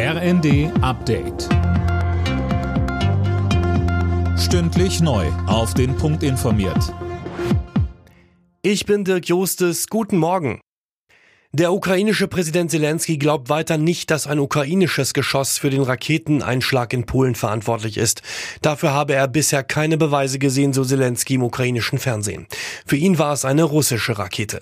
RND Update. Stündlich neu. Auf den Punkt informiert. Ich bin Dirk Jostes. Guten Morgen. Der ukrainische Präsident Zelensky glaubt weiter nicht, dass ein ukrainisches Geschoss für den Raketeneinschlag in Polen verantwortlich ist. Dafür habe er bisher keine Beweise gesehen, so Zelensky im ukrainischen Fernsehen. Für ihn war es eine russische Rakete.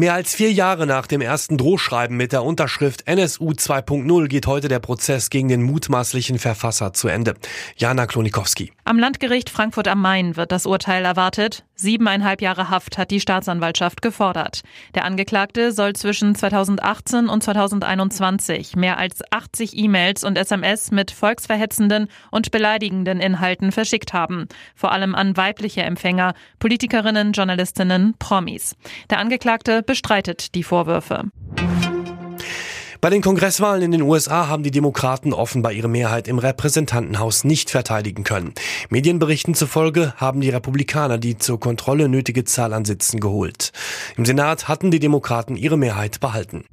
Mehr als vier Jahre nach dem ersten Drohschreiben mit der Unterschrift NSU 2.0 geht heute der Prozess gegen den mutmaßlichen Verfasser zu Ende. Jana Klonikowski. Am Landgericht Frankfurt am Main wird das Urteil erwartet. Siebeneinhalb Jahre Haft hat die Staatsanwaltschaft gefordert. Der Angeklagte soll zwischen 2018 und 2021 mehr als 80 E-Mails und SMS mit volksverhetzenden und beleidigenden Inhalten verschickt haben. Vor allem an weibliche Empfänger, Politikerinnen, Journalistinnen, Promis. Der Angeklagte bestreitet die Vorwürfe. Bei den Kongresswahlen in den USA haben die Demokraten offenbar ihre Mehrheit im Repräsentantenhaus nicht verteidigen können. Medienberichten zufolge haben die Republikaner die zur Kontrolle nötige Zahl an Sitzen geholt. Im Senat hatten die Demokraten ihre Mehrheit behalten.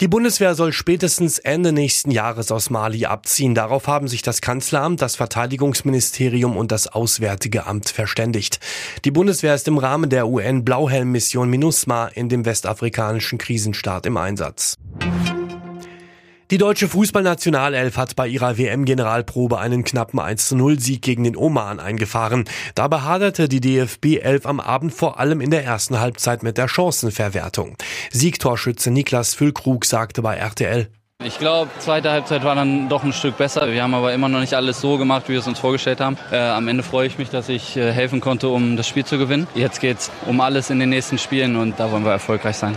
Die Bundeswehr soll spätestens Ende nächsten Jahres aus Mali abziehen. Darauf haben sich das Kanzleramt, das Verteidigungsministerium und das Auswärtige Amt verständigt. Die Bundeswehr ist im Rahmen der UN-Blauhelm-Mission MINUSMA in dem westafrikanischen Krisenstaat im Einsatz. Die deutsche Fußballnationalelf hat bei ihrer WM-Generalprobe einen knappen 1-0-Sieg gegen den Oman eingefahren. Dabei haderte die DFB 11 am Abend vor allem in der ersten Halbzeit mit der Chancenverwertung. Siegtorschütze Niklas Füllkrug sagte bei RTL, ich glaube, zweite Halbzeit war dann doch ein Stück besser. Wir haben aber immer noch nicht alles so gemacht, wie wir es uns vorgestellt haben. Äh, am Ende freue ich mich, dass ich äh, helfen konnte, um das Spiel zu gewinnen. Jetzt geht es um alles in den nächsten Spielen und da wollen wir erfolgreich sein.